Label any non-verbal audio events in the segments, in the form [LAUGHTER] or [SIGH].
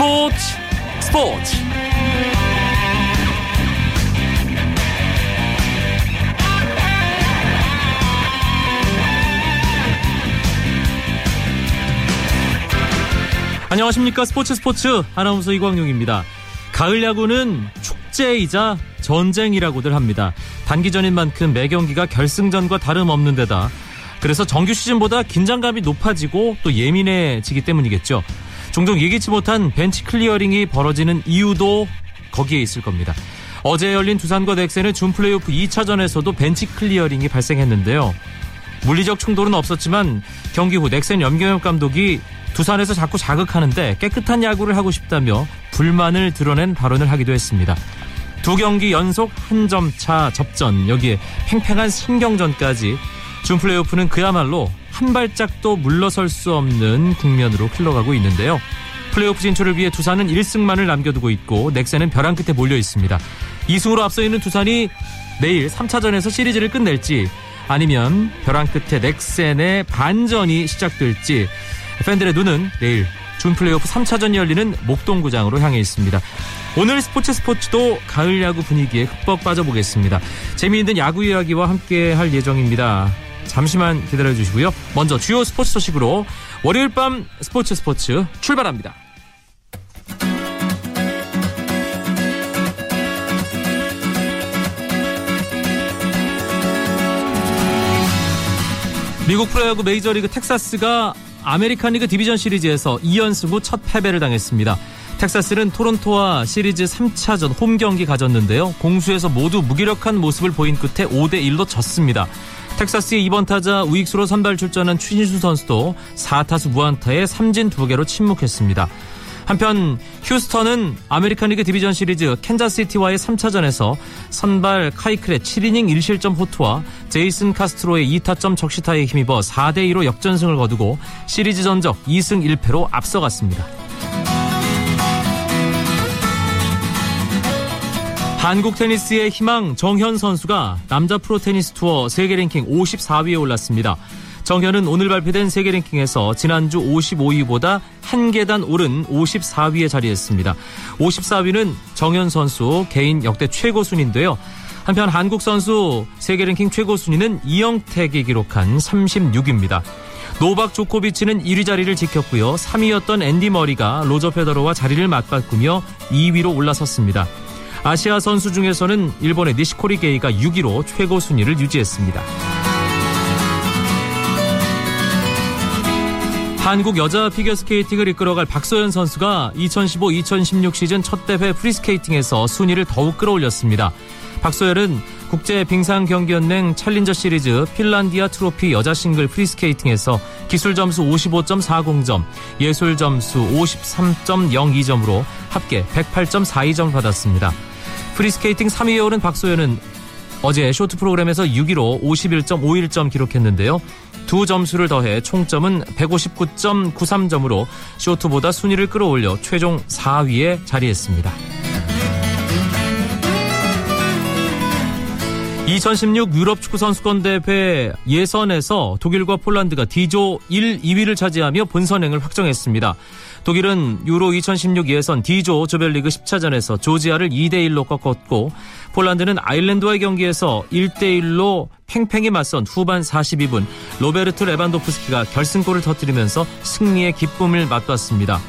스포츠 스포츠 안녕하십니까 스포츠 스포츠 아나운서 이광용입니다. 가을 야구는 축제이자 전쟁이라고들 합니다. 단기전인 만큼 매 경기가 결승전과 다름없는 데다 그래서 정규 시즌보다 긴장감이 높아지고 또 예민해지기 때문이겠죠. 종종 예기치 못한 벤치 클리어링이 벌어지는 이유도 거기에 있을 겁니다. 어제 열린 두산과 넥센의 준 플레이오프 2차전에서도 벤치 클리어링이 발생했는데요. 물리적 충돌은 없었지만 경기 후 넥센 염경엽 감독이 두산에서 자꾸 자극하는데 깨끗한 야구를 하고 싶다며 불만을 드러낸 발언을 하기도 했습니다. 두 경기 연속 한 점 차 접전 여기에 팽팽한 신경전까지 준 플레이오프는 그야말로 한 발짝도 물러설 수 없는 국면으로 흘러가고 있는데요. 플레이오프 진출을 위해 두산은 1승만을 남겨두고 있고 넥센은 벼랑 끝에 몰려 있습니다. 2승으로 앞서 있는 두산이 내일 3차전에서 시리즈를 끝낼지 아니면 벼랑 끝에 넥센의 반전이 시작될지 팬들의 눈은 내일 준 플레이오프 3차전이 열리는 목동구장으로 향해 있습니다. 오늘 스포츠 스포츠도 가을 야구 분위기에 흠뻑 빠져보겠습니다. 재미있는 야구 이야기와 함께 할 예정입니다. 잠시만 기다려 주시고요. 먼저 주요 스포츠 소식으로 월요일 밤 스포츠 스포츠 출발합니다. 미국 프로야구 메이저리그 텍사스가 아메리칸 리그 디비전 시리즈에서 2연승 후 첫 패배를 당했습니다. 텍사스는 토론토와 시리즈 3차전 홈 경기 가졌는데요. 공수에서 모두 무기력한 모습을 보인 끝에 5대 1로 졌습니다. 텍사스의 2번 타자 우익수로 선발 출전한 추신수 선수도 4타수 무안타에 삼진 2개로 침묵했습니다. 한편 휴스턴은 아메리칸 리그 디비전 시리즈 캔자스시티와의 3차전에서 선발 카이클의 7이닝 1실점 호투와 제이슨 카스트로의 2타점 적시타에 힘입어 4대2로 역전승을 거두고 시리즈 전적 2승 1패로 앞서갔습니다. 한국 테니스의 희망 정현 선수가 남자 프로 테니스 투어 세계 랭킹 54위에 올랐습니다. 정현은 오늘 발표된 세계 랭킹에서 지난주 55위보다 한 계단 오른 54위에 자리했습니다. 54위는 정현 선수 개인 역대 최고 순위인데요. 한편 한국 선수 세계 랭킹 최고 순위는 이형택이 기록한 36위입니다. 노박 조코비치는 1위 자리를 지켰고요. 3위였던 앤디 머리가 로저 페더러와 자리를 맞바꾸며 2위로 올라섰습니다. 아시아 선수 중에서는 일본의 니시코리 게이가 6위로 최고 순위를 유지했습니다. 한국 여자 피겨스케이팅을 이끌어갈 박소연 선수가 2015-2016 시즌 첫 대회 프리스케이팅에서 순위를 더욱 끌어올렸습니다. 박소연은 국제 빙상 경기연맹 챌린저 시리즈 핀란디아 트로피 여자 싱글 프리스케이팅에서 기술 점수 55.40점, 예술 점수 53.02점으로 합계 108.42점 받았습니다. 프리스케이팅 3위에 오른 박소연은 어제 쇼트 프로그램에서 6위로 51.51점 기록했는데요. 두 점수를 더해 총점은 159.93점으로 쇼트보다 순위를 끌어올려 최종 4위에 자리했습니다. 2016 유럽 축구 선수권 대회 예선에서 독일과 폴란드가 D조 1, 2위를 차지하며 본선행을 확정했습니다. 독일은 유로 2016 예선 D조 조별리그 10차전에서 조지아를 2대1로 꺾었고 폴란드는 아일랜드와의 경기에서 1대1로 팽팽히 맞선 후반 42분 로베르트 레반도프스키가 결승골을 터뜨리면서 승리의 기쁨을 맛봤습니다.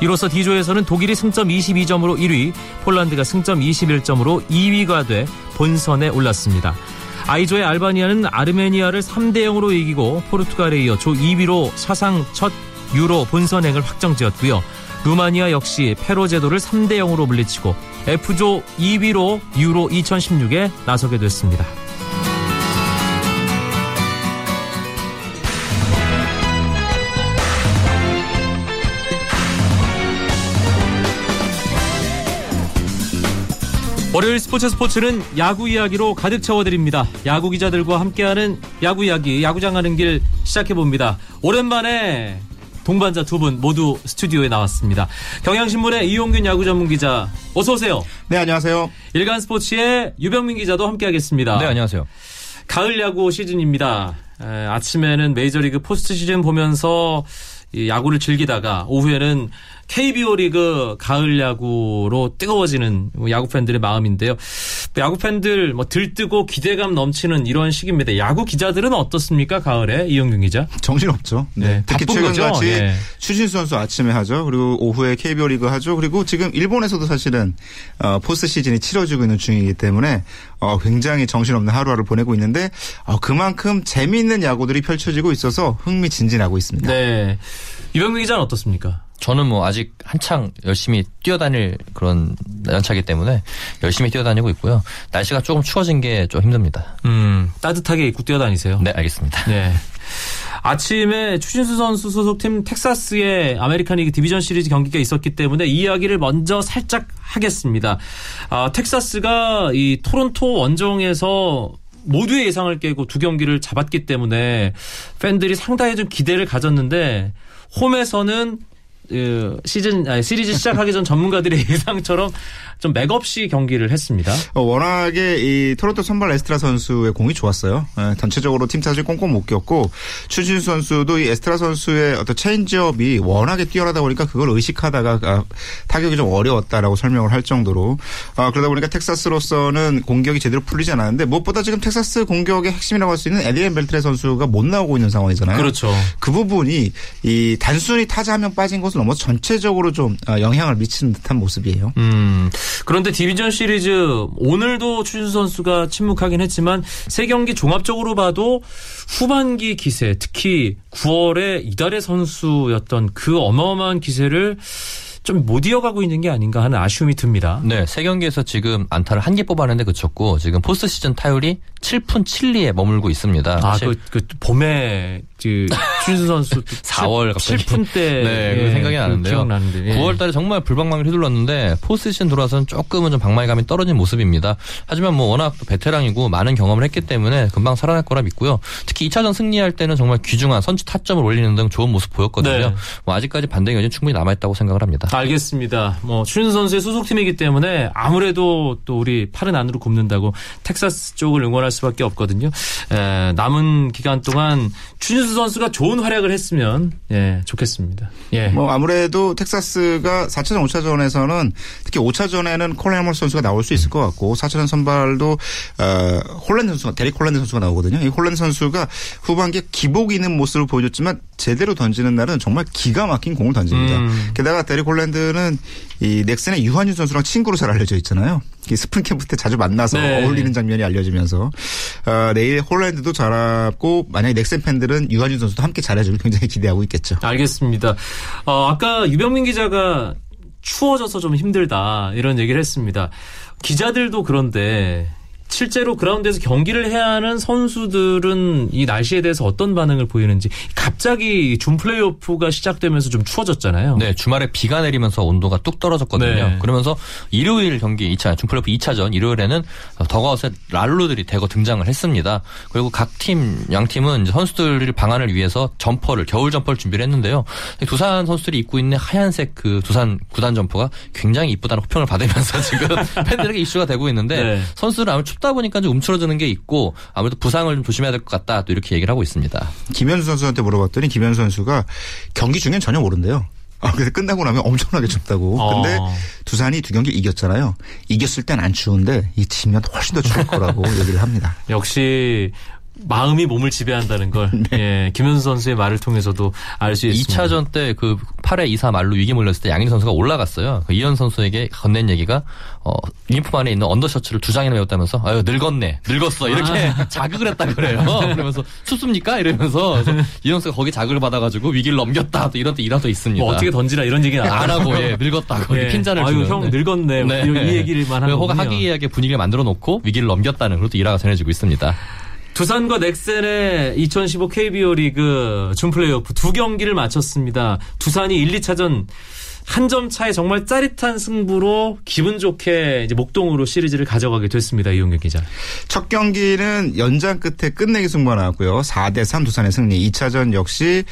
이로써 D조에서는 독일이 승점 22점으로 1위, 폴란드가 승점 21점으로 2위가 돼 본선에 올랐습니다. I조의 알바니아는 아르메니아를 3대 0으로 이기고 포르투갈에 이어 조 2위로 사상 첫 유로 본선행을 확정지었고요. 루마니아 역시 페로 제도를 3대 0으로 물리치고 F조 2위로 유로 2016에 나서게 됐습니다. 월요일 스포츠 스포츠는 야구 이야기로 가득 채워드립니다. 야구 기자들과 함께하는 야구 이야기, 야구장 가는 길 시작해봅니다. 오랜만에 동반자 두 분 모두 스튜디오에 나왔습니다. 경향신문의 이용균 야구 전문 기자, 어서 오세요. 네, 안녕하세요. 일간 스포츠의 유병민 기자도 함께하겠습니다. 네, 안녕하세요. 가을 야구 시즌입니다. 에, 아침에는 메이저리그 포스트 시즌 보면서 이 야구를 즐기다가 오후에는 KBO 리그 가을 야구로 뜨거워지는 야구 팬들의 마음인데요. 야구 팬들 뭐 들뜨고 기대감 넘치는 이런 시기입니다. 야구 기자들은 어떻습니까? 가을에 이영균 기자. 정신 없죠. 네. 네, 특히? 최근같이 예. 추신수 선수 아침에 하죠. 그리고 오후에 KBO 리그 하죠. 그리고 지금 일본에서도 사실은 어, 포스트 시즌이 치러지고 있는 중이기 때문에 어, 굉장히 정신없는 하루하루 보내고 있는데 어, 그만큼 재미있는 야구들이 펼쳐지고 있어서 흥미진진하고 있습니다. 네. 이병규 기자는 어떻습니까? 저는 뭐 아직 한창 열심히 뛰어다닐 그런 연차기 때문에 열심히 뛰어다니고 있고요. 날씨가 조금 추워진 게 좀 힘듭니다. 음, 따뜻하게 입고 뛰어다니세요. 네, 알겠습니다. 네. 아침에 추신수 선수 소속팀 텍사스의 아메리칸 리그 디비전 시리즈 경기가 있었기 때문에 이 이야기를 먼저 살짝 하겠습니다. 아, 텍사스가 이 토론토 원정에서 모두의 예상을 깨고 두 경기를 잡았기 때문에 팬들이 상당히 좀 기대를 가졌는데 홈에서는 그 시즌 아니, 시리즈 시작하기 전 전문가들의 [LAUGHS] 예상처럼 좀 맥없이 경기를 했습니다. 어, 워낙에 이 토론토 선발 에스트라다 선수의 공이 좋았어요. 예, 전체적으로 팀 타선 꽁꽁 묶였고 추신수 선수도 이 에스트라다 선수의 어떤 체인지업이 워낙에 뛰어나다 보니까 그걸 의식하다가 아, 타격이 좀 어려웠다라고 설명을 할 정도로 아, 그러다 보니까 텍사스로서는 공격이 제대로 풀리지 않았는데 무엇보다 지금 텍사스 공격의 핵심이라고 할 수 있는 애드리안 벨트레 선수가 못 나오고 있는 상황이잖아요. 그렇죠. 그 부분이 이 단순히 타자 한 명 빠진 것을 넘어서 전체적으로 좀 아, 영향을 미치는 듯한 모습이에요. 음, 그런데 디비전 시리즈 오늘도 추신수 선수가 침묵하긴 했지만 세 경기 종합적으로 봐도 후반기 기세, 특히 9월에 이달의 선수였던 그 어마어마한 기세를 좀못 이어가고 있는 게 아닌가 하는 아쉬움이 듭니다. 네, 세 경기에서 지금 안타를 한 개 뽑았는데 그쳤고 지금 포스트 시즌 타율이 7푼 7리에 머물고 있습니다. 아, 그, 그 봄에 그 [LAUGHS] 추신수 선수 [LAUGHS] 4월 갑자기 7분 때 네, 그 예, 생각이 그 나는데요. 예. 9월 달에 정말 불방망이를 휘둘렀는데 포스트 시즌 돌아서는 조금은 좀 방망이감이 떨어진 모습입니다. 하지만 뭐 워낙 베테랑이고 많은 경험을 했기 때문에 금방 살아날 거라 믿고요. 특히 2차전 승리할 때는 정말 귀중한 선취 타점을 올리는 등 좋은 모습 보였거든요. 네. 뭐 아직까지 반등이 여전히 충분히 남아있다고 생각을 합니다. 알겠습니다. 뭐 추신수 선수의 소속팀이기 때문에 아무래도 또 우리 팔은 안으로 굽는다고 텍사스 쪽을 응원할 수밖에 없거든요. 에, 남은 기간 동안 추신수 선수가 좋은 활약을 했으면 예, 좋겠습니다. 예. 뭐 아무래도 텍사스가 4차전, 5차전에서는 특히 5차전에는 콜 해멀스 선수가 나올 수 있을 것 같고 4차전 선발도 어, 홀랜드 선수가 데릭 홀랜드 선수가 나오거든요. 이 홀랜드 선수가 후반기에 기복 있는 모습을 보여줬지만 제대로 던지는 날은 정말 기가 막힌 공을 던집니다. 음. 게다가 데릭 홀랜드는 이 넥센의 유한준 선수랑 친구로 잘 알려져 있잖아요. 이 스프링 캠프 때 자주 만나서 네. 어울리는 장면이 알려지면서 어, 내일 홀랜드도 잘하고 만약에 넥슨 팬들은 유한준 선수도 함께 잘해주길 굉장히 기대하고 있겠죠. 알겠습니다. 어, 아까 유병민 기자가 추워져서 좀 힘들다 이런 얘기를 했습니다. 기자들도 그런데 실제로 그라운드에서 경기를 해야 하는 선수들은 이 날씨에 대해서 어떤 반응을 보이는지 갑자기 준 플레이오프가 시작되면서 좀 추워졌잖아요. 네, 주말에 비가 내리면서 온도가 뚝 떨어졌거든요. 네. 그러면서 일요일 경기 2차, 준 플레이오프 2차전 일요일에는 더그아웃에 난로들이 대거 등장을 했습니다. 그리고 각 팀, 양 팀은 선수들 방한을 위해서 점퍼를, 겨울 점퍼를 준비를 했는데요. 두산 선수들이 입고 있는 하얀색 그 두산 구단 점퍼가 굉장히 이쁘다는 [LAUGHS] 호평을 받으면서 지금 [LAUGHS] 팬들에게 이슈가 되고 있는데 네. 선수들은 아무래도 춥다 보니까 좀 움츠러드는 게 있고 아무래도 부상을 좀 조심해야 될 것 같다 또 이렇게 얘기를 하고 있습니다. 김현수 선수한테 물어봤더니 김현수 선수가 경기 중엔 전혀 모른대요. 아, 그래서 끝나고 나면 엄청나게 춥다고. 어. 근데 두산이 두 경기 이겼잖아요. 이겼을 땐 안 추운데 이 지면 훨씬 더 추울 거라고 [LAUGHS] 얘기를 합니다. 역시 마음이 몸을 지배한다는 걸 [LAUGHS] 예, 김현수 선수의 말을 통해서도 알 수 있습니다. 2차전 때 그 8회 2사 말로 위기 몰렸을 때 양인 선수가 올라갔어요. 그 이현 선수에게 건넨 얘기가 어, 유니폼 안에 있는 언더셔츠를 두 장이나 메웠다면서 아유 늙었네 늙었어 이렇게 [LAUGHS] 자극을 했다 그래요. 그러면서 춥습니까 이러면서 이현 선수가 거기 자극을 받아가지고 위기를 넘겼다 또 이런 또 일화도 있습니다. 뭐 어떻게 던지라 이런 얘기는 안 하고 예 늙었다고 예. 핀잔을 아유, 주는. 형 늙었네. 뭐 이- 이 얘기를만 그 하거든요. 화기애애하게 분위기를 만들어 놓고 위기를 넘겼다는 그런 또 일화가 전해지고 있습니다. 두산과 넥센의 2015 KBO 리그 준 플레이오프 두 경기를 마쳤습니다. 두산이 1, 2차전 한 점 차의 정말 짜릿한 승부로 기분 좋게 이제 목동으로 시리즈를 가져가게 됐습니다. 이용규 기자. 첫 경기는 연장 끝에 끝내기 승부가 나왔고요. 4대 3 두산의 승리. 2차전 역시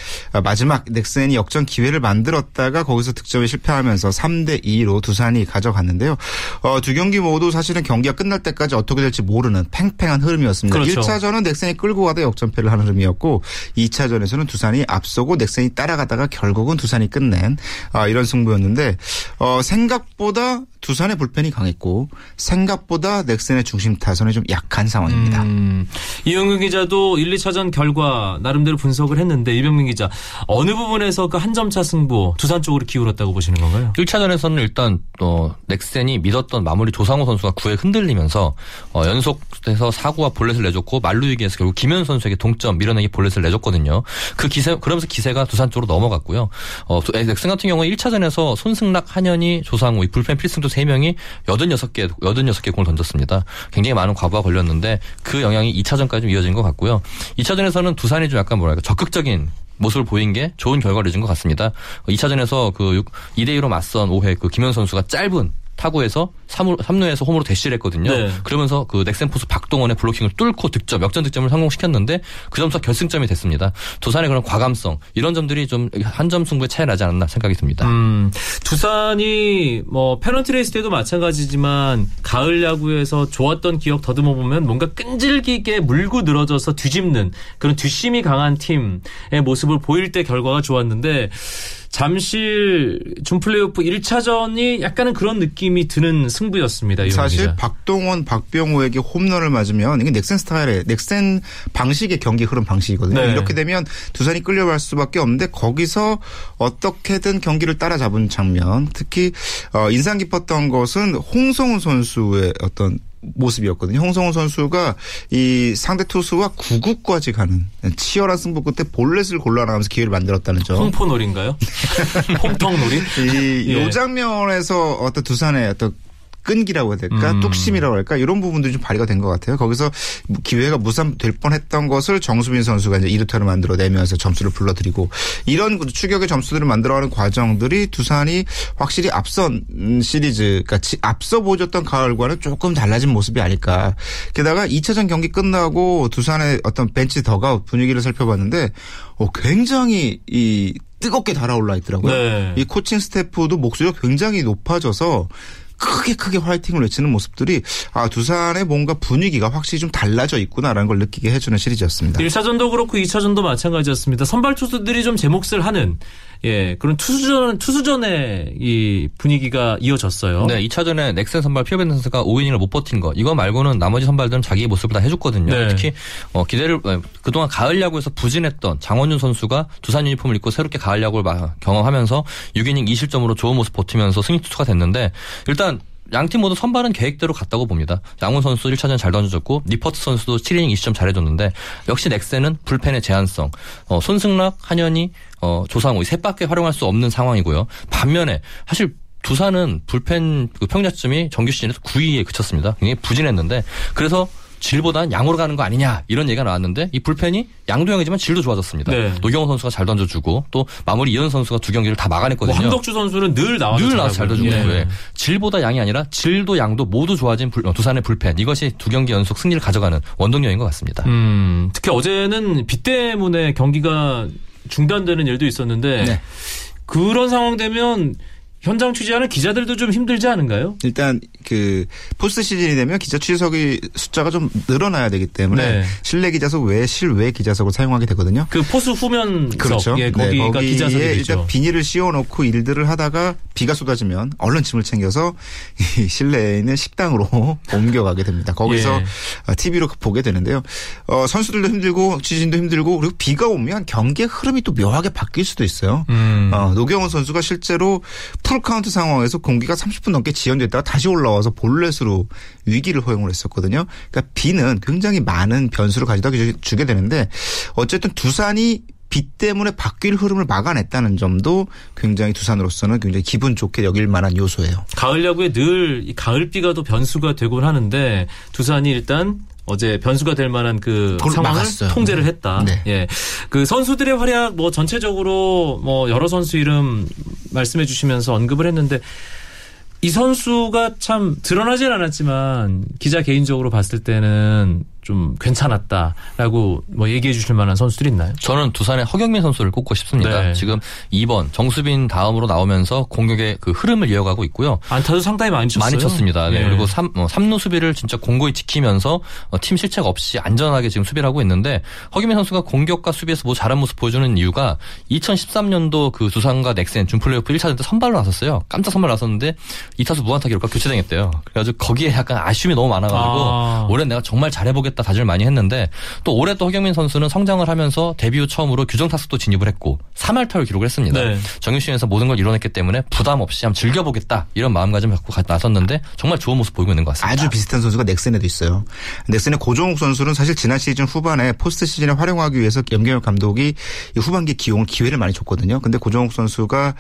마지막 넥센이 역전 기회를 만들었다가 거기서 득점에 실패하면서 3대 2로 두산이 가져갔는데요. 어, 두 경기 모두 사실은 경기가 끝날 때까지 어떻게 될지 모르는 팽팽한 흐름이었습니다. 그렇죠. 1차전은 넥센이 끌고 가다 역전패를 하는 흐름이었고 2차전에서는 두산이 앞서고 넥센이 따라가다가 결국은 두산이 끝낸 아, 이런 승부 승부였는데 어, 생각보다 두산의 불펜이 강했고 생각보다 넥센의 중심 타선이 좀 약한 상황입니다. 음, 이영근 기자도 1, 2차전 결과 나름대로 분석을 했는데 이병민 기자 어느 부분에서 그 한 점 차 승부 두산 쪽으로 기울었다고 보시는 건가요? 1차전에서는 일단 어, 넥센이 믿었던 마무리 조상우 선수가 9회 흔들리면서 어, 연속해서 사구와 볼넷을 내줬고 만루 위기에서 결국 김현 선수에게 동점 밀어내기 볼넷을 내줬거든요. 그 기세 그러면서 기세가 두산 쪽으로 넘어갔고요. 어, 넥센 같은 경우에 1차전에서 손승락, 한현희, 조상우 이 불펜 필승도 3명이 86개 86개 공을 던졌습니다. 굉장히 많은 과부하 걸렸는데 그 영향이 2차전까지 좀 이어진 것 같고요. 2차전에서는 두산이 좀 약간 뭐랄까 적극적인 모습을 보인 게 좋은 결과를 준 것 같습니다. 2차전에서 그 2대2로 맞선 5회 그 김현 선수가 짧은 타구에서 3루, 3루에서 홈으로 대시를 했거든요. 네. 그러면서 그 넥센 포수 박동원의 블로킹을 뚫고 득점, 역전 득점을 성공시켰는데 그 점수가 결승점이 됐습니다. 두산의 그런 과감성 이런 점들이 좀 한 점 승부에 차이 나지 않았나 생각이 듭니다. 음, 두산이 뭐 페넌트 레이스 때도 마찬가지지만 가을 야구에서 좋았던 기억 더듬어 보면 뭔가 끈질기게 물고 늘어져서 뒤집는 그런 뒷심이 강한 팀의 모습을 보일 때 결과가 좋았는데 잠실 준플레이오프 1차전이 약간은 그런 느낌이 드는 승부였습니다. 사실 기자. 박동원, 박병호에게 홈런을 맞으면 이게 넥센 스타일의 넥센 방식의 경기 흐름 방식이거든요. 네. 이렇게 되면 두산이 끌려갈 수밖에 없는데 거기서 어떻게든 경기를 따라잡은 장면, 특히 어, 인상 깊었던 것은 홍성훈 선수의 어떤 모습이었거든요. 홍성훈 선수가 이 상대 투수와 9구까지 가는 치열한 승부 끝에 볼넷을 골라나가면서 기회를 만들었다는 점. 홍포놀인가요? [LAUGHS] 홍턱놀이? 이, 예. 요 장면에서 어떤 두산의 어떤 끈기라고 해야 될까? 음. 뚝심이라고 할까? 이런 부분들이 좀 발휘가 된 것 같아요. 거기서 기회가 무산될 뻔했던 것을 정수빈 선수가 이제 2루타를 만들어내면서 점수를 불러들이고 이런 추격의 점수들을 만들어가는 과정들이 두산이 확실히 앞선 음, 시리즈, 그러니까 지- 앞서 보여줬던 가을과는 조금 달라진 모습이 아닐까. 게다가 2차전 경기 끝나고 두산의 어떤 벤치 더가웃 분위기를 살펴봤는데 어, 굉장히 이 뜨겁게 달아올라 있더라고요. 네. 이 코칭 스태프도 목소리가 굉장히 높아져서 크게 크게 화이팅을 외치는 모습들이 아 두산의 뭔가 분위기가 확실히 좀 달라져 있구나라는 걸 느끼게 해주는 시리즈였습니다. 1차전도 그렇고 2차전도 마찬가지였습니다. 선발 투수들이 좀 제 몫을 하는 예, 그런 투수전 투수전의 이 분위기가 이어졌어요. 네, 2차전에 넥센 선발 피어벤 선수가 5이닝을 못 버틴 거. 이거 말고는 나머지 선발들은 자기의 모습을 다 해줬거든요. 네. 특히 어, 기대를 어, 그동안 가을 야구에서 부진했던 장원준 선수가 두산 유니폼을 입고 새롭게 가을 야구를 마- 경험하면서 6이닝 2실점으로 좋은 모습 버티면서 승리 투수가 됐는데 일단 양팀 모두 선발은 계획대로 갔다고 봅니다. 양훈 선수 1차전 잘 던져줬고 니퍼트 선수도 7이닝 20점 잘해줬는데 역시 넥센은 불펜의 제한성, 어, 손승락, 한현희, 어, 조상우 이 셋밖에 활용할 수 없는 상황이고요. 반면에 사실 두산은 불펜 그 평자점이 정규 시즌에서 9위에 그쳤습니다. 굉장히 부진했는데 그래서 질보단 양으로 가는 거 아니냐 이런 얘기가 나왔는데 이 불펜이 양도형이지만 질도 좋아졌습니다. 네. 노경호 선수가 잘 던져주고 또 마무리 이현 선수가 두 경기를 다뭐 막아냈거든요. 함덕주 선수는 늘 나와서 늘 나와서 잘. 던지고 예. 예. 질보다 양이 아니라 질도 양도 모두 좋아진 불- 어, 두산의 불펜 이것이 두 경기 연속 승리를 가져가는 원동력인 것 같습니다. 음, 특히 어제는 비 때문에 경기가 중단되는 일도 있었는데 네. 그런 상황 되면 현장 취재하는 기자들도 좀 힘들지 않은가요? 일단 그 포스트 시즌이 되면 기자 취재석이 숫자가 좀 늘어나야 되기 때문에 네. 실내 기자석 외에 실외 기자석을 사용하게 되거든요. 그 포수 후면석 그렇죠. 예, 네, 거기가 거기에 기자석이 되죠. 일단 비닐을 씌워놓고 일들을 하다가 비가 쏟아지면 얼른 짐을 챙겨서 [LAUGHS] 이 실내에 있는 식당으로 [LAUGHS] 옮겨가게 됩니다. 거기서 예. TV로 보게 되는데요. 어, 선수들도 힘들고 지진도 힘들고 그리고 비가 오면 경기의 흐름이 또 묘하게 바뀔 수도 있어요. 음. 어, 노경원 선수가 실제로 풀카운트 상황에서 경기가 30분 넘게 지연됐다가 다시 올라와서 볼넷으로 위기를 허용을 했었거든요. 그러니까 비는 굉장히 많은 변수를 가져다 주- 주게 되는데 어쨌든 두산이 비 때문에 바뀔 흐름을 막아냈다는 점도 굉장히 두산으로서는 굉장히 기분 좋게 여길 만한 요소예요. 가을 야구에 늘 이 가을비가 또 변수가 되곤 하는데 두산이 일단 어제 변수가 될 만한 그 상황을 막았어요. 통제를 네. 했다. 네. 예. 그 선수들의 활약 뭐 전체적으로 뭐 여러 선수 이름 말씀해 주시면서 언급을 했는데 이 선수가 참 드러나진 않았지만 기자 개인적으로 봤을 때는 좀 괜찮았다라고 뭐 얘기해 주실 만한 선수들이 있나요? 저는 두산의 허경민 선수를 꼽고 싶습니다. 네. 지금 2번 정수빈 다음으로 나오면서 공격의 그 흐름을 이어가고 있고요. 안타도 상당히 많이 쳤어요. 많이 쳤습니다. 네. 예. 그리고 3, 어, 3루 수비를 진짜 공고히 지키면서 어, 팀 실책 없이 안전하게 지금 수비를 하고 있는데 허기민 선수가 공격과 수비에서 뭐 잘한 모습 보여주는 이유가 2013년도 그 두산과 넥센 준플레이오프 1차전 때 선발로 나섰어요. 깜짝 선발 나섰는데 2타수 무안타 기록하고 교체당했대요. 그래가지고 거기에 약간 아쉬움이 너무 많아가지고 아. 올해 내가 정말 잘해보겠다 다짐을 많이 했는데 또 올해 또 허경민 선수는 성장을 하면서 데뷔 후 처음으로 규정 타수도 진입을 했고 3할타를 기록을 했습니다. 네. 정규시즌에서 모든 걸 이뤄냈기 때문에 부담 없이 한번 즐겨보겠다 이런 마음가짐을 갖고 가- 나섰는데 정말 좋은 모습 보이고 있는 것 같습니다. 아주 비슷한 선수가 넥센에도 있어요. 넥센의 고종욱 선수는 사실 지난 시즌 후반에 포스트 시즌에 활용하기 위해서 염경엽 감독이 이 후반기 기용을 기회를 많이 줬거든요. 근데 고종욱 선수가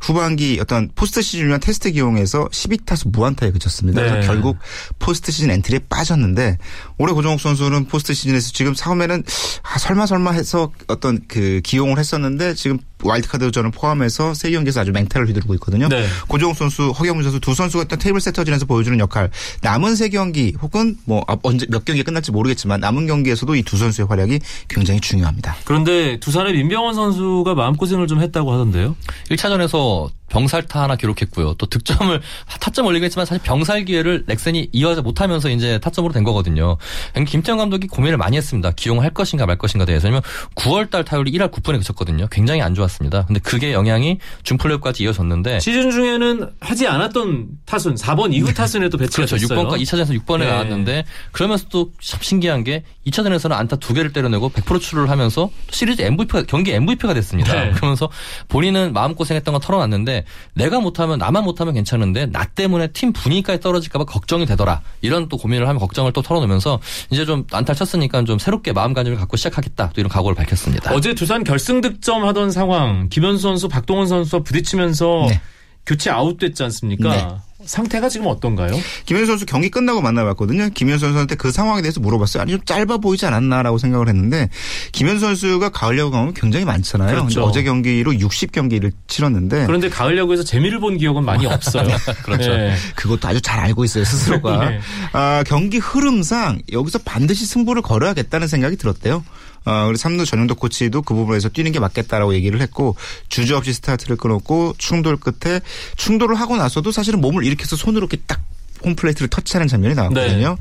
후반기 어떤 포스트 시즌 위한 테스트 기용에서 12타수 무안타에 그쳤습니다. 네. 그래서 결국 포스트 시즌 엔트리에 빠졌는데 올해 고종욱 선수는 포스트 시즌에서 지금 처음에는 아, 설마 설마 해서 어떤 그 기용을 했었는데 지금 와일드카드 전을 포함해서 세 경기에서 아주 맹타를 휘두르고 있거든요. 네. 고종욱 선수, 허경민 선수 두 선수가 일단 테이블 세터진에서 보여주는 역할. 남은 세 경기 혹은 뭐 앞- 언제 몇 경기가 끝날지 모르겠지만 남은 경기에서도 이 두 선수의 활약이 굉장히 중요합니다. 그런데 두산의 민병헌 선수가 마음고생을 좀 했다고 하던데요. 1차전에서 병살타 하나 기록했고요. 또 득점을 타점 올리긴 했지만 사실 병살 기회를 넥센이 이어하지 못하면서 이제 타점으로 된 거거든요. 김태형 감독이 고민을 많이 했습니다. 기용할 것인가 말 것인가 대해서. 왜냐면 9월달 타율이 1할 9푼에 그쳤거든요. 굉장히 안 좋 았습니다. 근데 그게 영향이 준플레이오프까지 이어졌는데 시즌 중에는 하지 않았던 타순 4번 이후 [LAUGHS] 타순에 또 배치가 그렇죠. 됐어요. 6번까 2차전에서 6번에 네. 나왔는데 그러면서 또 참 신기한 게 2차전에서는 안타 두 개를 때려내고 100% 출루를 하면서 시리즈 MVP가 경기 MVP가 됐습니다. 네. 그러면서 본인은 마음 고생했던 건 털어놨는데 내가 못하면 나만 못하면 괜찮은데 나 때문에 팀 분위기까지 떨어질까 봐 걱정이 되더라. 이런 또 고민을 하면 걱정을 또 털어놓으면서 이제 좀 안타를 쳤으니까 좀 새롭게 마음가짐을 갖고 시작하겠다. 또 이런 각오를 밝혔습니다. 어제 두산 결승 득점 하던 상황 김현수 선수, 박동원 선수와 부딪히면서 네. 교체 아웃됐지 않습니까? 네. 상태가 지금 어떤가요? 김현수 선수 경기 끝나고 만나봤거든요. 김현수 선수한테 그 상황에 대해서 물어봤어요. 아니 좀 짧아 보이지 않았나라고 생각을 했는데 김현수 선수가 가을 야구 경험이 굉장히 많잖아요. 그렇죠. 어제 경기로 60경기를 치렀는데 그런데 가을 야구에서 재미를 본 기억은 많이 없어요. [LAUGHS] 그렇죠. 네. 그것도 아주 잘 알고 있어요 스스로가. [LAUGHS] 네. 아, 경기 흐름상 여기서 반드시 승부를 걸어야겠다는 생각이 들었대요. 어, 그래서 삼루 전용덕 코치도 그 부분에서 뛰는 게 맞겠다라고 얘기를 했고 주저 없이 스타트를 끊었고 충돌 끝에 충돌을 하고 나서도 사실은 몸을 일으켜서 손으로 이렇게 딱 홈플레이트를 터치하는 장면이 나왔거든요.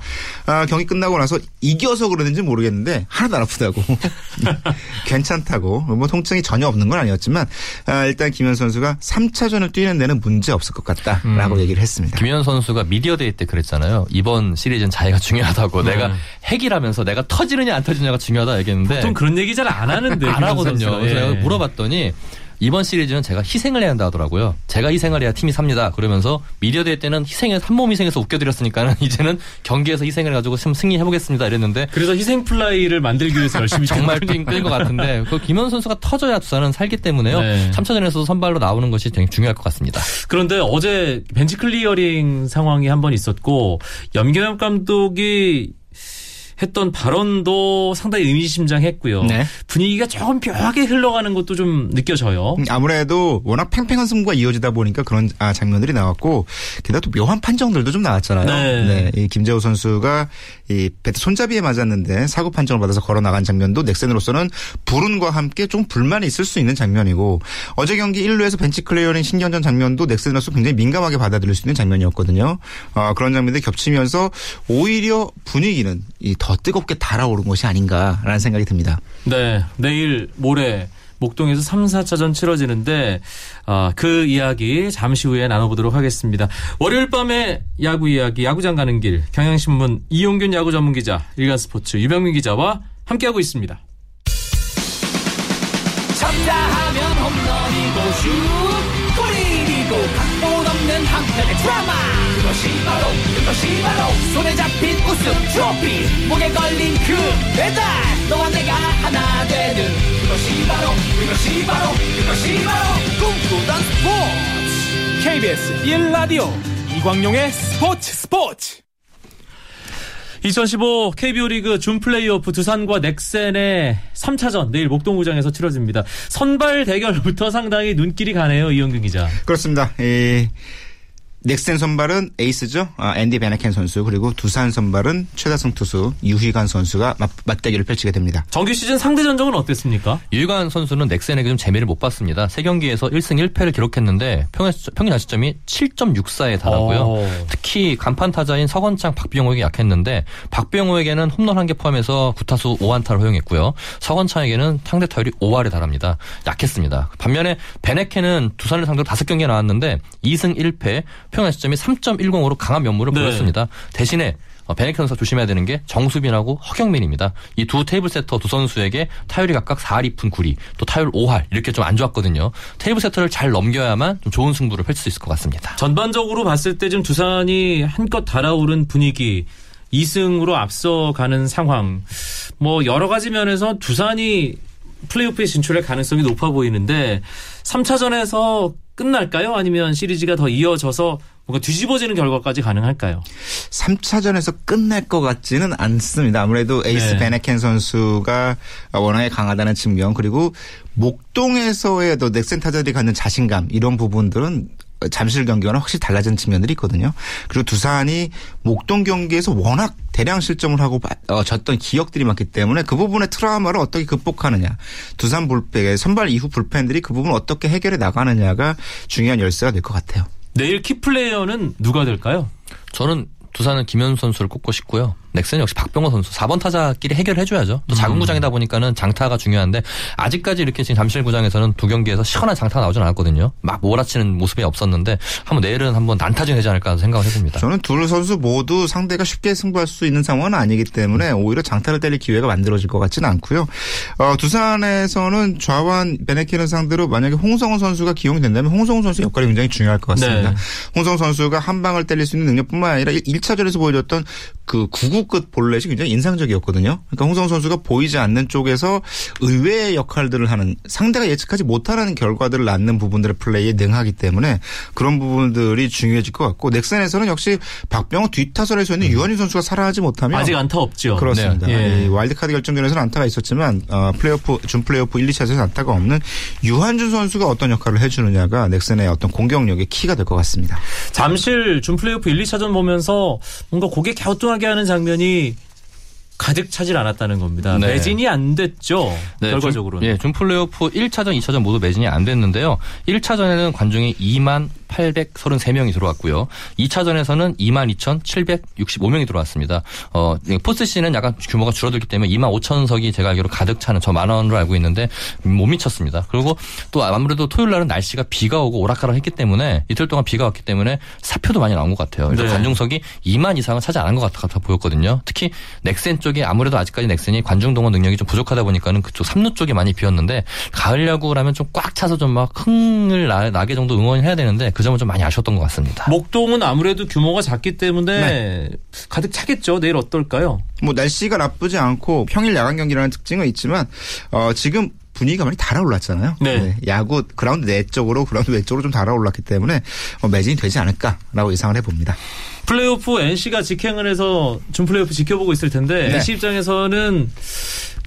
네. 아, 경기 끝나고 나서 이겨서 그러는지 모르겠는데 하나도 안 아프다고 [LAUGHS] [LAUGHS] 괜찮다고 뭐 통증이 전혀 없는 건 아니었지만 아, 일단 김현수 선수가 3차전을 뛰는 데는 문제 없을 것 같다라고 얘기를 했습니다. 김현수 선수가 미디어 데이 때 그랬잖아요. 이번 시리즈는 자기가 중요하다고 내가 핵이라면서 내가 터지느냐 안 터지느냐가 중요하다 얘기했는데 보통 그런 얘기 잘 안 하는데. 안 하거든요. 그래서 예. 내가 물어봤더니 이번 시리즈는 제가 희생을 해야 한다 하더라고요. 제가 희생을 해야 팀이 삽니다. 그러면서 미디어 데이 때는 희생에 한몸 희생해서 웃겨드렸으니까는 [LAUGHS] 이제는 경기에서 희생을 해가지고 좀 승리해보겠습니다. 이랬는데 그래서 희생 플라이를 만들기 위해서 열심히 [LAUGHS] 정말 뛴 것 같은데 그 김현수 선수가 터져야 두산은 살기 때문에요. 네. 3차전에서도 선발로 나오는 것이 되게 중요할 것 같습니다. 그런데 어제 벤치 클리어링 상황이 한 번 있었고 염경엽 감독이 했던 발언도 상당히 의미심장했고요. 네. 분위기가 조금 묘하게 흘러가는 것도 좀 느껴져요. 음, 아무래도 워낙 팽팽한 승부가 이어지다 보니까 그런 아, 장면들이 나왔고 게다가 또 묘한 판정들도 좀 나왔잖아요. 네. 이 김재호 선수가 이 배트 손잡이에 맞았는데 사구 판정을 받아서 걸어 나간 장면도 넥센으로서는 불운과 함께 좀 불만이 있을 수 있는 장면이고 어제 경기 1루에서 벤치 클리어링 신경전 장면도 넥센으로서 굉장히 민감하게 받아들일 수 있는 장면이었거든요. 어, 그런 장면들이 겹치면서 오히려 분위기는 이더 뜨겁게 달아오른 것이 아닌가라는 생각이 듭니다. 네, 내일 모레 목동에서 3, 4차전 치러지는데 아, 그 이야기 잠시 후에 나눠보도록 하겠습니다. 월요일 밤에 야구 이야기 야구장 가는 길 경향신문 이용균 야구 전문 기자 일간스포츠 유병민 기자와 함께하고 있습니다. 쳤다 하면 홈런이고 슛 한편의 드라마 그것이 바로 그것이 바로 손에 잡힌 우승 트로피 목에 걸린 그 배달 너와 내가 하나 되는 그것이 바로 그것이 바로 그것이 바로 꿈꾸던 스포츠 KBS 1라디오 이광용의 스포츠 스포츠 2015 KBO 리그 준 플레이오프 두산과 넥센의 3차전 내일 목동구장에서 치러집니다. 선발 대결부터 상당히 눈길이 가네요. 이영균 기자. 그렇습니다. 이 넥센 선발은 에이스죠. 아, 앤디 베네켄 선수 그리고 두산 선발은 최다성 투수 유희관 선수가 맞, 맞대결을 펼치게 됩니다. 정규 시즌 상대 전적은 어땠습니까? 유희관 선수는 넥센에게 좀 재미를 못 봤습니다. 세 경기에서 1승 1패를 기록했는데 평균, 평균 자책점이 7.64에 달하고요. 어. 특히 간판 타자인 서건창, 박병호에게 약했는데 박병호에게는 홈런 한 개 포함해서 구타수 5안타를 허용했고요. 서건창에게는 상대 타율이 5할에 달합니다. 약했습니다. 반면에 베네켄은 두산을 상대로 5경기에 나왔는데 2승 1패, 평균 자책점이 3.10으로 강한 면모를 네. 보였습니다. 대신에 어, 베네켄 선수가 조심해야 되는 게 정수빈하고 허경민입니다. 이 두 테이블 세터 두 선수에게 타율이 각각 4할 2푼 9리, 또 타율 5할 이렇게 좀 안 좋았거든요. 테이블 세터를 잘 넘겨야만 좀 좋은 승부를 펼칠 수 있을 것 같습니다. 전반적으로 봤을 때 지금 두산이 한껏 달아오른 분위기 2승으로 앞서가는 상황 뭐 여러 가지 면에서 두산이 플레이오프에 진출할 가능성이 높아 보이는데 3차전에서 끝날까요? 아니면 시리즈가 더 이어져서 뭔가 뒤집어지는 결과까지 가능할까요? 3차전에서 끝날 것 같지는 않습니다. 아무래도 에이스 네. 베네켄 선수가 워낙에 강하다는 측면 그리고 목동에서의 또 넥센 타자들이 갖는 자신감 이런 부분들은 잠실 경기와는 확실히 달라진 측면들이 있거든요. 그리고 두산이 목동 경기에서 워낙 대량 실점을 하고 바- 어, 졌던 기억들이 많기 때문에 그 부분의 트라우마를 어떻게 극복하느냐. 두산 불펜 선발 이후 불펜들이 그 부분을 어떻게 해결해 나가느냐가 중요한 열쇠가 될 것 같아요. 내일 키플레이어는 누가 될까요? 저는 두산은 김현수 선수를 꼽고 싶고요. 넥센 역시 박병호 선수 4번 타자끼리 해결해 줘야죠. 또 작은 구장이다 보니까는 장타가 중요한데 아직까지 이렇게 지금 잠실 구장에서는 두 경기에서 시원한 장타가 나오진 않았거든요. 막 몰아치는 모습이 없었는데 한번 내일은 한번 난타전 되지 않을까 생각을 해봅니다. 저는 둘 선수 모두 상대가 쉽게 승부할 수 있는 상황은 아니기 때문에 오히려 장타를 때릴 기회가 만들어질 것 같지는 않고요. 어, 두산에서는 좌완 베네키는 상대로 만약에 홍성훈 선수가 기용이 된다면 홍성훈 선수 의 역할이 굉장히 중요할 것 같습니다. 네. 홍성훈 선수가 한 방을 때릴 수 있는 능력뿐만 아니라 1차전에서 보여줬던 그 구구 끝 볼넷이 굉장히 인상적이었거든요. 그러니까 홍성훈 선수가 보이지 않는 쪽에서 의외의 역할들을 하는 상대가 예측하지 못하는 결과들을 낳는 부분들의 플레이에 능하기 때문에 그런 부분들이 중요해질 것 같고 넥센에서는 역시 박병호 뒷타선에서 있는 유한준 선수가 살아나지 못하면 아직 안타 없죠. 그렇습니다. 네. 예. 이 와일드카드 결정전에서는 안타가 있었지만 어, 플레이오프 준 플레이오프 1, 2차전에서 안타가 없는 유한준 선수가 어떤 역할을 해주느냐가 넥센의 어떤 공격력의 키가 될 것 같습니다. 잠실 준 플레이오프 1, 2차전 보면서 뭔가 고개 갸우뚱 하게 하는 장면이 가득 차질 않았다는 겁니다. 네. 매진이 안 됐죠. 네, 결과적으로는. 준, 예, 준 플레이오프 1차전, 2차전 모두 매진이 안 됐는데요. 1차전에는 관중이 2만 833명이 들어왔고요. 2차전에서는 22,765명이 들어왔습니다. 어, 포스 씨는 약간 규모가 줄어들기 때문에 2만 5천석이 제가 알기로 가득 차는 저 만 원으로 알고 있는데 못 미쳤습니다. 그리고 또 아무래도 토요일 날은 날씨가 비가 오고 오락가락 했기 때문에 이틀 동안 비가 왔기 때문에 사표도 많이 나온 것 같아요. 그래서 네. 관중석이 2만 이상은 차지 않은 것 같아, 같아 보였거든요. 특히 넥센 쪽이 아무래도 아직까지 넥센이 관중 동원 능력이 좀 부족하다 보니까는 그쪽 삼루 쪽이 많이 비었는데 가을 야구라면 좀 꽉 차서 좀 막 흥을 나, 나게 정도 응원해야 되는데 그 점은 좀 많이 아쉬웠던 것 같습니다. 목동은 아무래도 규모가 작기 때문에 네. 가득 차겠죠. 내일 어떨까요? 뭐 날씨가 나쁘지 않고 평일 야간 경기라는 특징은 있지만 어, 지금 분위기가 많이 달아올랐잖아요. 네. 야구 그라운드 내 쪽으로 그라운드 외쪽으로 좀 달아올랐기 때문에 어, 매진이 되지 않을까라고 예상을 해봅니다. 플레이오프 NC가 직행을 해서 준 플레이오프 지켜보고 있을 텐데 네. NC 입장에서는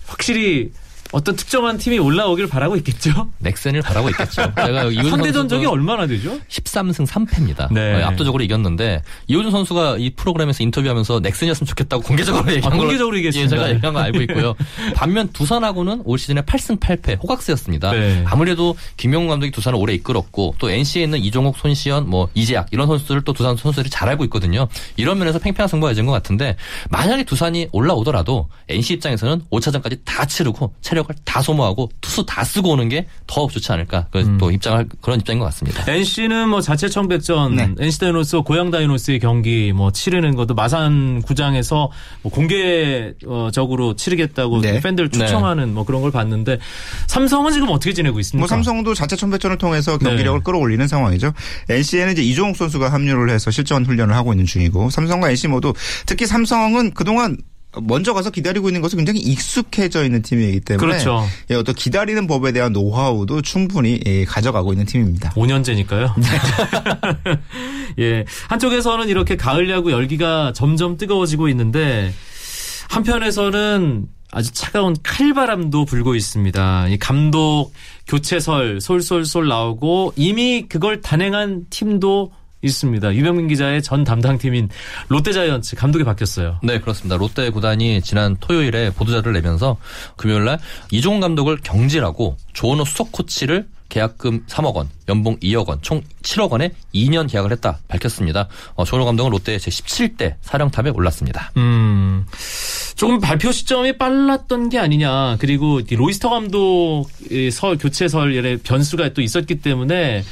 확실히 어떤 특정한 팀이 올라오길 바라고 있겠죠. [LAUGHS] 넥센을 바라고 있겠죠. 제가 상대 [LAUGHS] 선수도 전적이 얼마나 되죠? 13승 3패입니다. 네. 압도적으로 이겼는데 이호준 선수가 이 프로그램에서 인터뷰하면서 넥센이었으면 좋겠다고 공개적으로 얘기한 걸 공개적으로 얘기했습니다. 예, 제가 얘기한 거 알고 있고요. 반면 두산하고는 올 시즌에 8승 8패 호각스였습니다. 네. 아무래도 김용훈 감독이 두산을 오래 이끌었고 또 NC에 있는 이종욱, 손시현, 뭐 이재학 이런 선수들을 또 두산 선수들이 잘 알고 있거든요. 이런 면에서 팽팽한 승부가 예전 것 같은데 만약에 두산이 올라오더라도 NC 입장에서는 5차전까지 다 치르고 체력 을 다 소모하고 투수 다 쓰고 오는 게 더 좋지 않을까. 그래서 음. 또 입장을 그런 입장인 것 같습니다. NC는 뭐 자체 청백전, 네. NC 다이노스, 고양 다이노스의 경기 뭐 치르는 것도 마산 구장에서 뭐 공개적으로 치르겠다고 네. 팬들 초청하는 뭐 그런 걸 봤는데 삼성은 지금 어떻게 지내고 있습니까? 뭐 삼성도 자체 천배전을 통해서 경기력을 네. 끌어올리는 상황이죠. NC에는 이제 이종욱 선수가 합류를 해서 실전 훈련을 하고 있는 중이고 삼성과 NC 모두 특히 삼성은 그동안 먼저 가서 기다리고 있는 것은 굉장히 익숙해져 있는 팀이기 때문에 그렇죠. 예, 어떤 기다리는 법에 대한 노하우도 충분히 예, 가져가고 있는 팀입니다. 5년째니까요. [LAUGHS] [LAUGHS] 예. 한쪽에서는 이렇게 가을 야구 열기가 점점 뜨거워지고 있는데 한편에서는 아주 차가운 칼바람도 불고 있습니다. 이 감독 교체설 솔솔솔 나오고 이미 그걸 단행한 팀도 있습니다. 유병민 기자의 전 담당팀인 롯데자이언츠 감독이 바뀌었어요. 네, 그렇습니다. 롯데 구단이 지난 토요일에 보도자를 내면서 금요일 날 이종훈 감독을 경질하고 조원호 수석 코치를 계약금 3억 원, 연봉 2억 원, 총 7억 원에 2년 계약을 했다 밝혔습니다. 어, 조원호 감독은 롯데의 제17대 사령탑에 올랐습니다. 음, 조금 발표 시점이 빨랐던 게 아니냐. 그리고 이 로이스터 감독의 설, 교체설의 변수가 또 있었기 때문에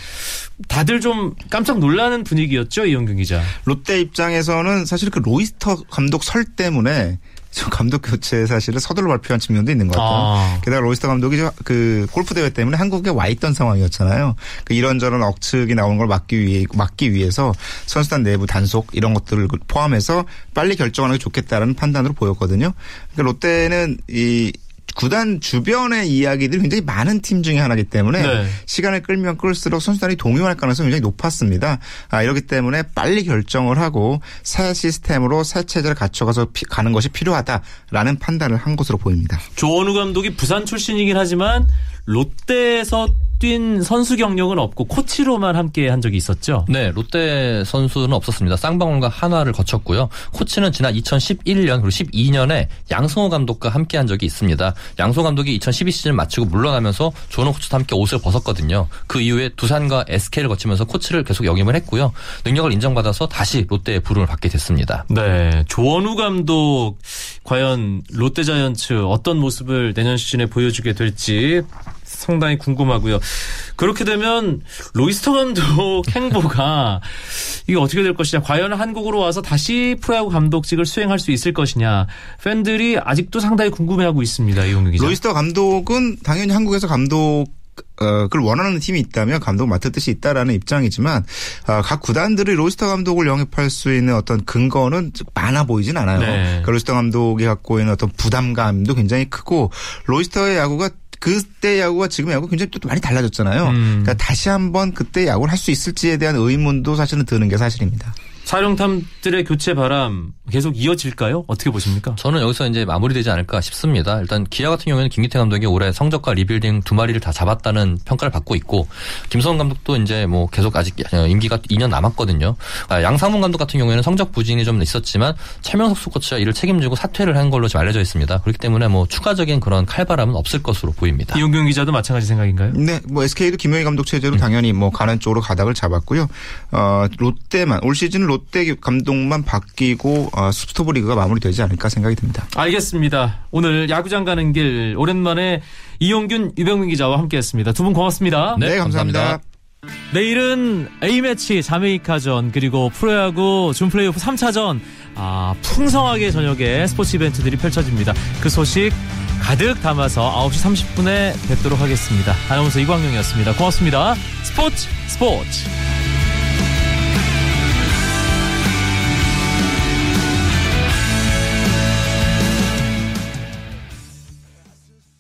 다들 좀 깜짝 놀라는 분위기였죠, 이영균 기자. 롯데 입장에서는 사실 그 로이스터 감독 설 때문에 저 감독 교체 사실을 서둘러 발표한 측면도 있는 것 같아요. 아. 게다가 로이스터 감독이 저- 그 골프 대회 때문에 한국에 와 있던 상황이었잖아요. 그 이런저런 억측이 나오는 걸 막기 위해 막기 위해서 선수단 내부 단속 이런 것들을 포함해서 빨리 결정하는 게 좋겠다라는 판단으로 보였거든요. 그러니까 롯데는 이 구단 주변의 이야기들이 굉장히 많은 팀 중에 하나이기 때문에 네. 시간을 끌면 끌수록 선수단이 동요할 가능성이 굉장히 높았습니다. 아, 이렇기 때문에 빨리 결정을 하고 새 시스템으로 새 체제를 갖춰가서 피- 가는 것이 필요하다라는 판단을 한 것으로 보입니다. 조원우 감독이 부산 출신이긴 하지만 롯데에서 뛴 선수 경력은 없고 코치로만 함께 한 적이 있었죠. 네, 롯데 선수는 없었습니다. 쌍방울과 한화를 거쳤고요. 코치는 지난 2011년 그리고 12년에 양승호 감독과 함께 한 적이 있습니다. 양승호 감독이 2012 시즌 마치고 물러나면서 조원호 코치도 함께 옷을 벗었거든요. 그 이후에 두산과 SK를 거치면서 코치를 계속 역임을 했고요. 능력을 인정받아서 다시 롯데의 부름을 받게 됐습니다. 네, 조원우 감독 과연 롯데자이언츠 어떤 모습을 내년 시즌에 보여주게 될지 상당히 궁금하고요. 그렇게 되면 로이스터 감독 [LAUGHS] 행보가 이게 어떻게 될 것이냐? 과연 한국으로 와서 다시 프로야구 감독직을 수행할 수 있을 것이냐? 팬들이 아직도 상당히 궁금해하고 있습니다. 이용규 기자. 로이스터 감독은 당연히 한국에서 감독 어, 그걸 원하는 팀이 있다면 감독 맡을 뜻이 있다라는 입장이지만 어, 각 구단들이 로이스터 감독을 영입할 수 있는 어떤 근거는 많아 보이진 않아요. 네. 그러니까 로이스터 감독이 갖고 있는 어떤 부담감도 굉장히 크고 로이스터의 야구가 그때 야구와 지금 야구 굉장히 또 많이 달라졌잖아요. 음. 그러니까 다시 한번 그때 야구를 할 수 있을지에 대한 의문도 사실은 드는 게 사실입니다. 사령탑들의 교체 바람 계속 이어질까요? 어떻게 보십니까? 저는 여기서 이제 마무리되지 않을까 싶습니다. 일단 기아 같은 경우에는 김기태 감독이 올해 성적과 리빌딩 두 마리를 다 잡았다는 평가를 받고 있고 김성근 감독도 이제 뭐 계속 아직 임기가 2년 남았거든요. 아, 양상문 감독 같은 경우에는 성적 부진이 좀 있었지만 차명석 코치가 이를 책임지고 사퇴를 한 걸로 지금 알려져 있습니다. 그렇기 때문에 뭐 추가적인 그런 칼바람은 없을 것으로 보입니다. 이용균 기자도 마찬가지 생각인가요? 네, 뭐 SK도 김용희 감독 체제로 당연히 뭐 가는 쪽으로 가닥을 잡았고요. 어, 롯데만 올 시즌 롯데 감독만 바뀌고 어, 스토브 리그가 마무리되지 않을까 생각이 듭니다. 알겠습니다. 오늘 야구장 가는 길 오랜만에 이용균, 유병민 기자와 함께했습니다. 두 분 고맙습니다. 네, 네, 감사합니다. 감사합니다. 내일은 A매치 자메이카전 그리고 프로야구 준플레이오프 3차전 아, 풍성하게 저녁에 스포츠 이벤트들이 펼쳐집니다. 그 소식 가득 담아서 9시 30분에 뵙도록 하겠습니다. 아나운서 이광용이었습니다. 고맙습니다. 스포츠 스포츠